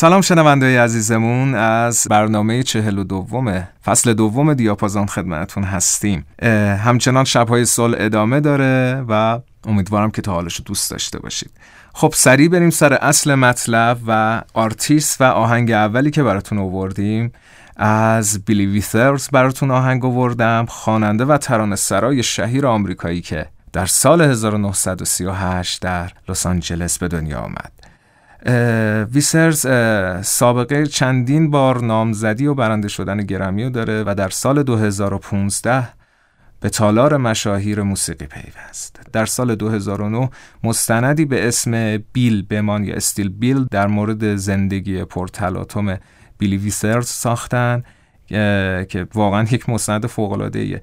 سلام شنونده عزیزمون از برنامه چهل و دوم فصل دوم دیاپازون خدمتون هستیم. همچنان شبهای سال ادامه داره و امیدوارم که تا حالش دوست داشته باشید. خب سریع بریم سر اصل مطلب و آرتیست و آهنگ اولی که براتون آوردیم. از بیلی ویثرز براتون آهنگ آوردم خواننده و ترانه سرای شهیر آمریکایی که در سال 1938 در لس آنجلس به دنیا آمد. ویسرز سابقه چندین بار نامزدی و برنده شدن گرمی داره و در سال 2015 به تالار مشاهیر موسیقی پیوست. در سال 2009 مستندی به اسم بیل بمان یا استیل بیل در مورد زندگی پرتلاتوم بیلی ویسرز ساختن که واقعا یک مستند فوق العاده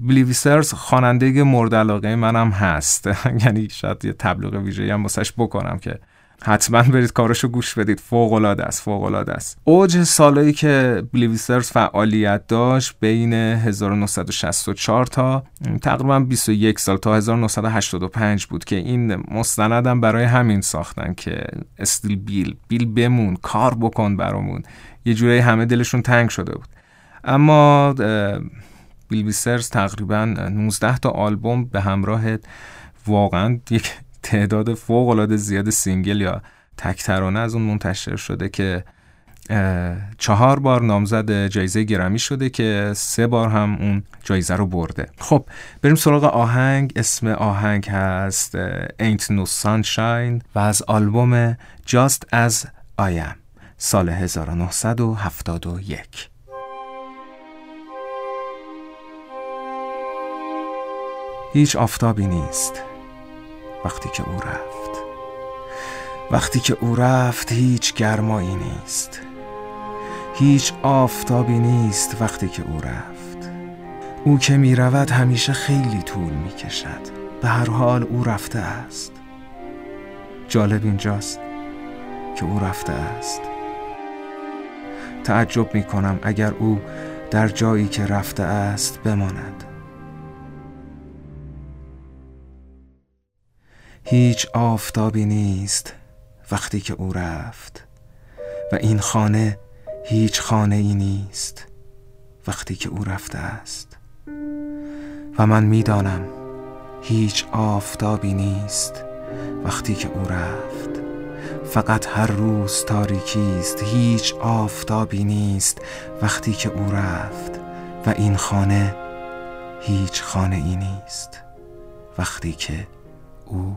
بیلی ویسرز خواننده مورد علاقه منم هست. یعنی شاید یه تبلیغ ویژه‌ای هم بکنم که حتما برید کارشو گوش بدید. فوق العاده است فوق العاده است. اوج سالایی که بلیویسرز فعالیت داشت بین 1964 تا تقریبا 21 سال تا 1985 بود که این مستندم برای همین ساختن که استیل بیل بیل بمون کار بکن برامون. یه جوری همه دلشون تنگ شده بود. اما بیلویسرز تقریبا 19 تا آلبوم به همراه واقعا یک تعداد فوق العاده زیاد single یا تک ترانه از اون منتشر شده که چهار بار نامزد جایزه گرمی شده که سه بار هم اون جایزه رو برده. خب بریم سراغ آهنگ. اسم آهنگ هست Ain't No Sunshine و از آلبوم Just As I Am سال 1971 هیچ آفتابی نیست. وقتی که او رفت. وقتی که او رفت هیچ گرمایی نیست. هیچ آفتابی نیست وقتی که او رفت. او که می رود همیشه خیلی طول می کشد. به هر حال او رفته است. جالب اینجاست که او رفته است. تعجب می کنم اگر او در جایی که رفته است بماند. هیچ آفتابی نیست وقتی که او رفت و این خانه هیچ خانه ای نیست وقتی که او رفته است. و من می‌دانم هیچ آفتابی نیست وقتی که او رفت. فقط هر روز تاریکی است هیچ آفتابی نیست وقتی که او رفت و این خانه هیچ خانه ای نیست وقتی که او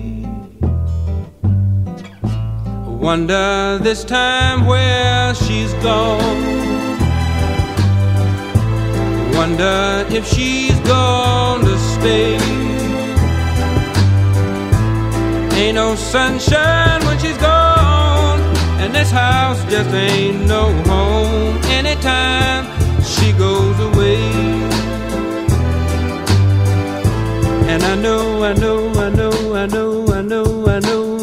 Wonder this time where she's gone. Wonder if she's gone to stay. Ain't no sunshine when she's gone, and this house just ain't no home anytime she goes away. And I know, I know, I know, I know, I know, I know,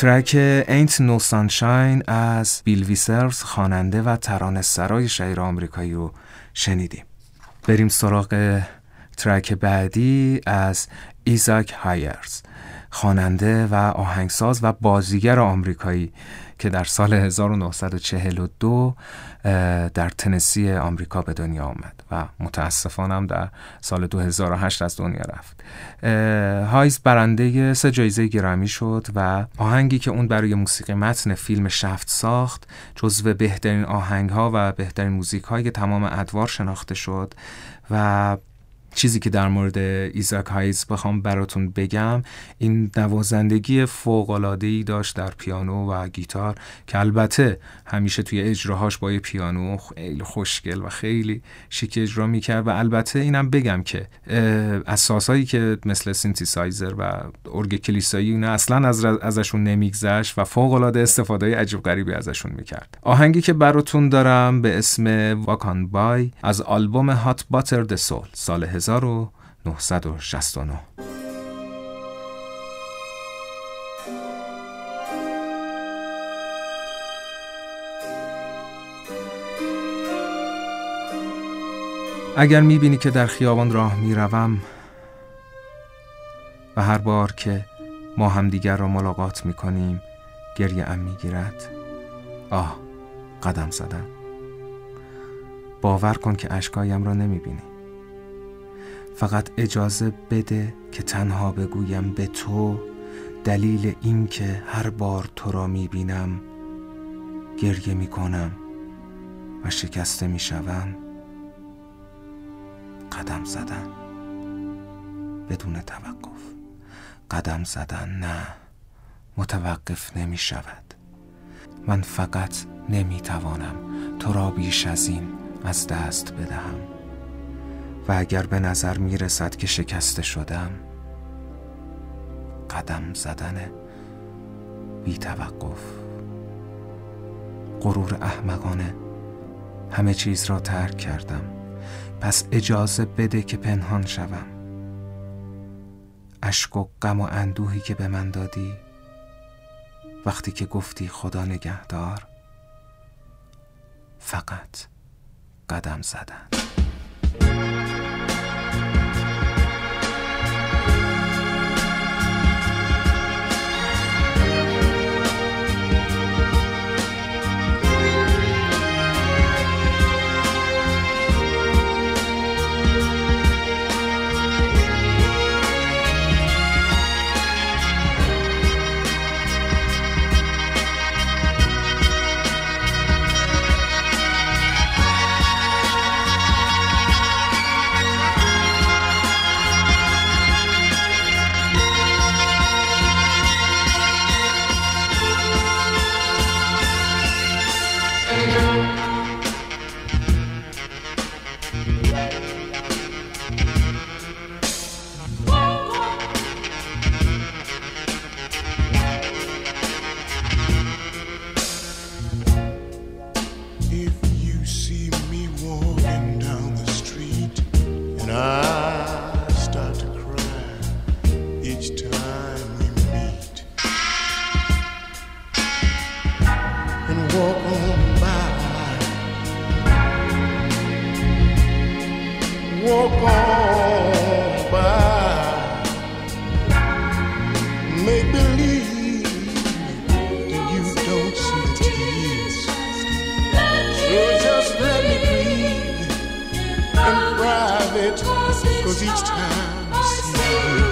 track Ain't No Sunshine از بیل ویثرز خواننده و ترانه سرای شهیر آمریکایی رو شنیدیم. بریم سراغ track بعدی از ایزاک هایز خواننده و آهنگساز و بازیگر آمریکایی که در سال 1942 در تنسی آمریکا به دنیا آمد و متاسفانم در سال 2008 از دنیا رفت. هایز برنده سه جایزه گرمی شد و آهنگی که اون برای موسیقی متن فیلم شفت ساخت جزو بهترین آهنگ ها و بهترین موزیک های تمام ادوار شناخته شد و چیزی که در مورد ایزاک هایز بخوام براتون بگم این نوازندگی ای داشت در پیانو و گیتار که البته همیشه توی اجراهاش با پیانو خیلی خوشگل و خیلی شیک اجرا می‌کرد و البته اینم بگم که از سازایی که مثل سینتیسایزر و ارگ کلیسایی اینا اصلا از ازشون نمیگذشت و فوق العاده استفاده عجیب غریبی ازشون می‌کرد. آهنگی که براتون دارم به اسم Walk On By از آلبوم Hot Buttered Soul سال 1969 اگر می‌بینی که در خیابان راه می‌روم و هر بار که ما همدیگر را ملاقات می‌کنیم گریه ام می‌گیرد آه قدم زدن. باور کن که اشکایم را نمی‌بینی. فقط اجازه بده که تنها بگویم به تو دلیل اینکه هر بار تو را می‌بینم گریه می‌کنم و شکسته می‌شوم. قدم زدن. بدون توقف. قدم زدن نه. متوقف نمی شود من فقط نمی توانم تو را بیش از این از دست بدهم. و اگر به نظر می رسد که شکسته شدم قدم زدن بی توقف غرور احمقانه همه چیز را ترک کردم. پس اجازه بده که پنهان شوم. اشک و غم و اندوهی که به من دادی وقتی که گفتی خدا نگهدار فقط قدم زدن. Cause each time I see you,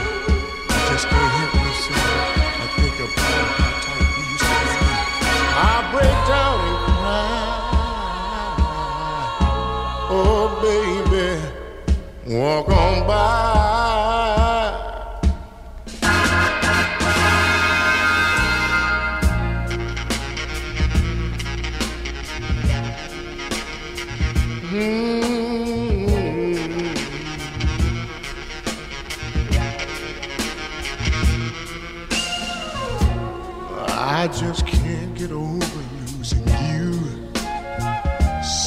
I just can't help myself. I think about how tight we used to be. I break down and cry. Oh, baby, walk on by.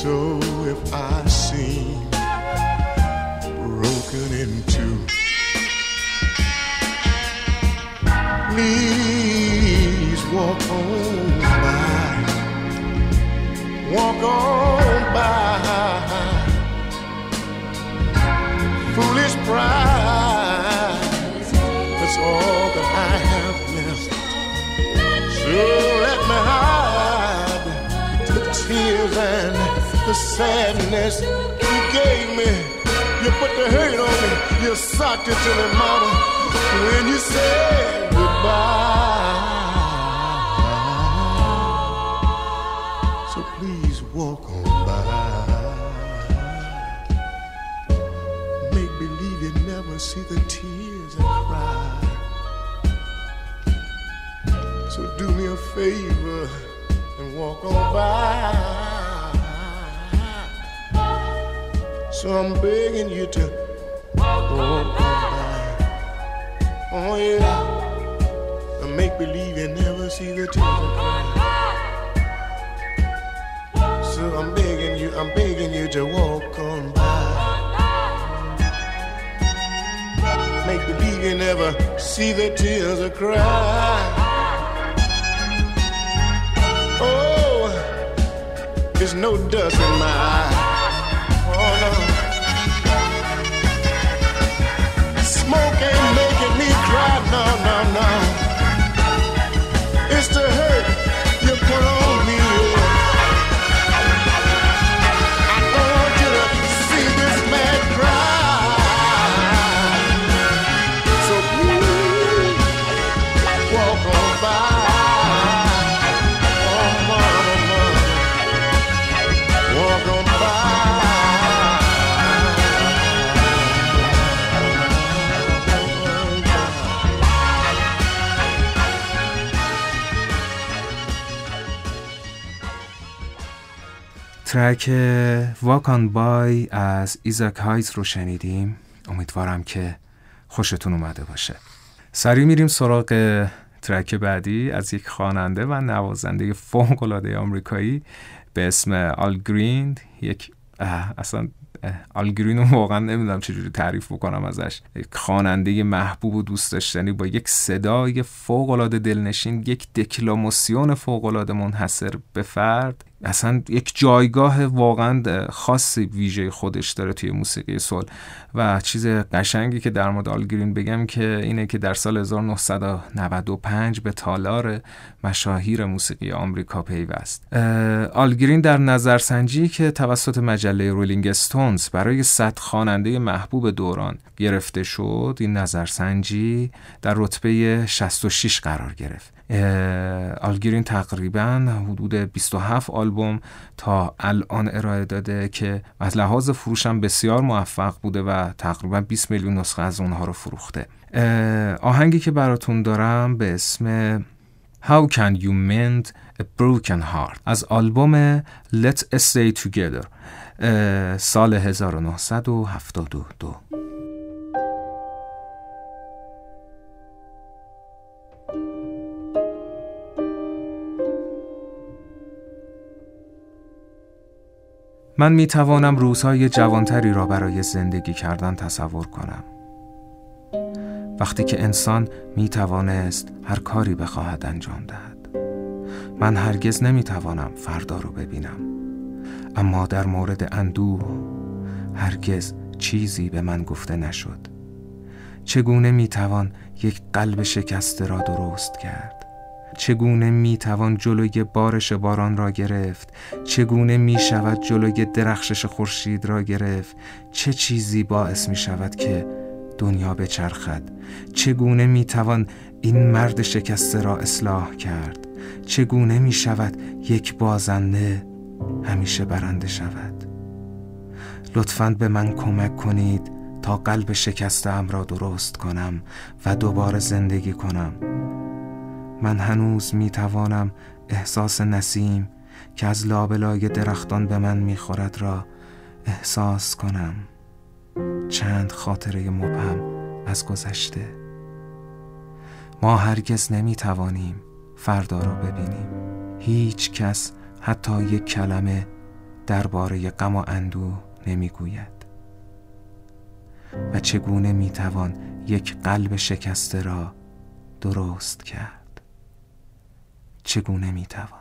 So if I seem broken in two, please walk on by. Walk on by. Foolish pride. The sadness you gave me. You put the hurt on me. You sucked it to me, mama. When you said goodbye. So please walk on by. Make believe you never see the tears I cry. So do me a favor and walk on by. So I'm begging you to walk on by. Oh yeah. And make believe you never see the tears. So I'm begging you, I'm begging you to walk on by. Make believe you never see the tears I cry. Oh, there's no dust in my eye. ترک واکان بای از ایزاک هایت رو شنیدیم. امیدوارم که خوشتون اومده باشه. سریع میریم سراغ ترک بعدی از یک خواننده و نوازنده فوق‌العاده آمریکایی به اسم آل گرین. یک اصلا آل گرین رو واقعا نمی‌دونم چجوری تعریف بکنم ازش. یک خواننده محبوب و دوست داشتنی با یک صدای فوق‌العاده دلنشین یک دکلاماسیون فوق‌العاده منحصر به فرد. اصلا یک جایگاه واقعا خاص ویژه خودش داره توی موسیقی سول و چیز قشنگی که در مورد آلگرین بگم که اینه که در سال 1995 به تالار مشاهیر موسیقی آمریکا پیوست. آلگرین در نظرسنجی که توسط مجله رولینگ استونز برای صد خواننده محبوب دوران گرفته شد این نظرسنجی در رتبه 66 قرار گرفت. آلگرین تقریبا حدود 27 آلبوم تا الان ارائه داده که از لحاظ فروشم بسیار موفق بوده و تقریبا 20 میلیون نسخه از اونها رو فروخته. آهنگی که براتون دارم به اسم How Can You Mend a Broken Heart از آلبوم Let's Stay Together سال 1972 من می توانم روزهای جوانتری را برای زندگی کردن تصور کنم. وقتی که انسان می توانست هر کاری بخواهد انجام دهد من هرگز نمی توانم فردا رو ببینم. اما در مورد اندوه هرگز چیزی به من گفته نشد. چگونه می توان یک قلب شکسته را درست کرد؟ چگونه می توان جلوی بارش باران را گرفت؟ چگونه می شود جلوی درخشش خورشید را گرفت؟ چه چیزی باعث می شود که دنیا بچرخد؟ چگونه می توان این مرد شکسته را اصلاح کرد؟ چگونه می شود یک بازنده همیشه برنده شود؟ لطفاً به من کمک کنید تا قلب شکسته را درست کنم و دوباره زندگی کنم. من هنوز می توانم احساس نسیم که از لابلای درختان به من می خورد را احساس کنم. چند خاطره مبهم از گذشته. ما هرگز نمی توانیم فردا را ببینیم. هیچ کس حتی یک کلمه درباره غم و اندوه نمی‌گوید. و چگونه می توان یک قلب شکسته را درست کرد؟ چگونه می‌توان؟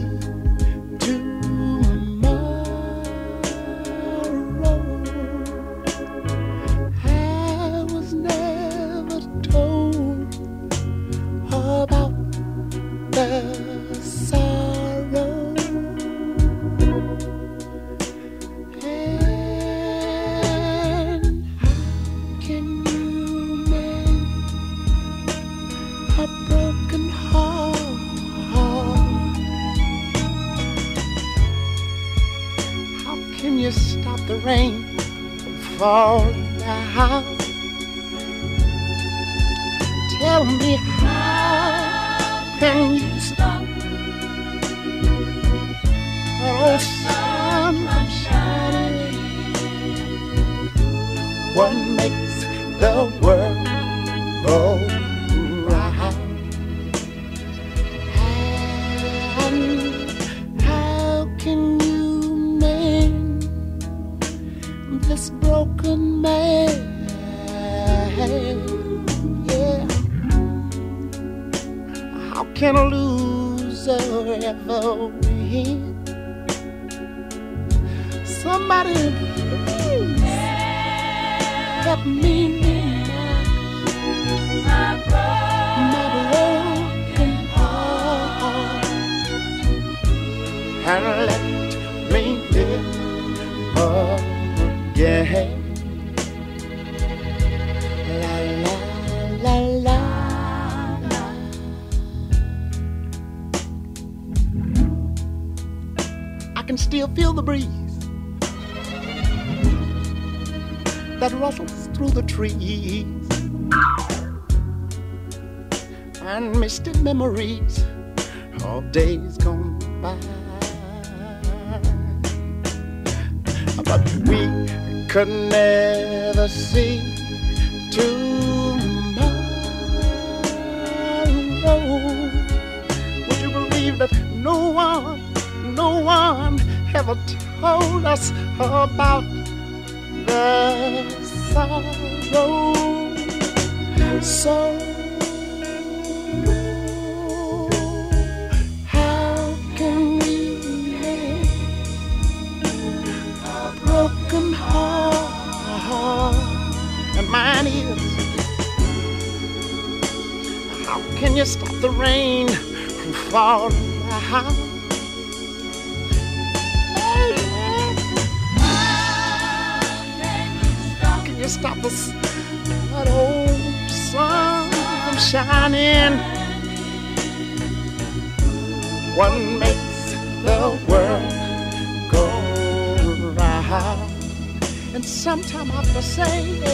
fall this broken man. Yeah. How can a loser ever win? Somebody please help me. My broken heart, and let feel the breeze that rustles through the trees and misty memories of days gone by. But we could never see tomorrow. Would you believe that no one, no one ever told us about the sorrow. So, from falling? stop us that old sun from shining. What makes the world go round? And sometime I have to say,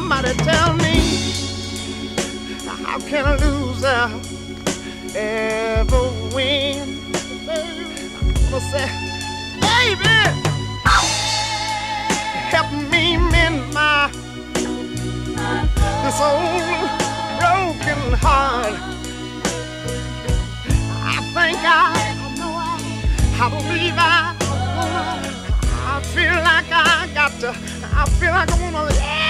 Somebody tell me how can a loser ever win? I'm gonna say, baby, help me mend my this old broken heart. I think I, I believe I, I feel like I got to, I feel like I wanna. How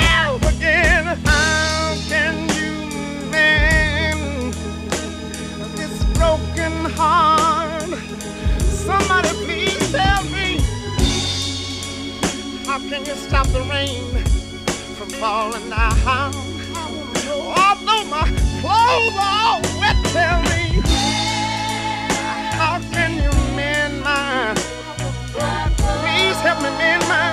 can you stop the rain from falling down? Although my clothes are all wet, tell me. How can you mend my? Please help me mend my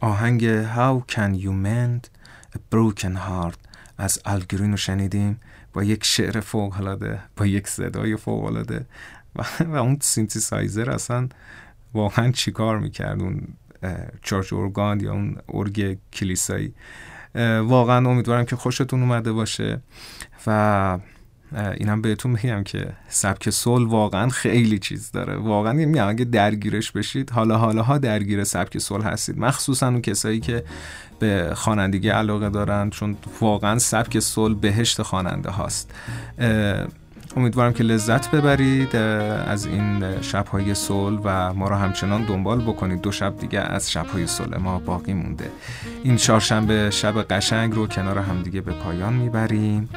آهنگ How Can You Mend A Broken Heart از الگرین رو شنیدیم با یک شعر فوقلاده با یک صدای فوقلاده و, و اون سینتی سایزر اصلا واقعا چیکار می‌کرد اون چارج ارگان یا اون ارگ کلیسایی. واقعا امیدوارم که خوشتون اومده باشه و اینم بهتون میگم که سبک سول واقعا خیلی چیز داره. واقعا میگم اگه درگیرش بشید حالا حالاها درگیر سبک سول هستید. مخصوصا اون کسایی که به خوانندگی علاقه دارن چون واقعا سبک سول بهشت خواننده هاست. امیدوارم که لذت ببرید از این شبهای سول و ما رو همچنان دنبال بکنید. دو شب دیگه از شبهای سول ما باقی مونده. این چهارشنبه شب قشنگ رو کنار همدیگه به پایان می‌بریم.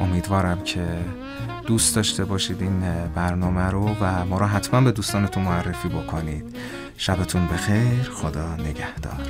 امیدوارم که دوست داشته باشید این برنامه رو و ما رو حتما به دوستانتون معرفی بکنید. شبتون بخیر خدا نگهدار.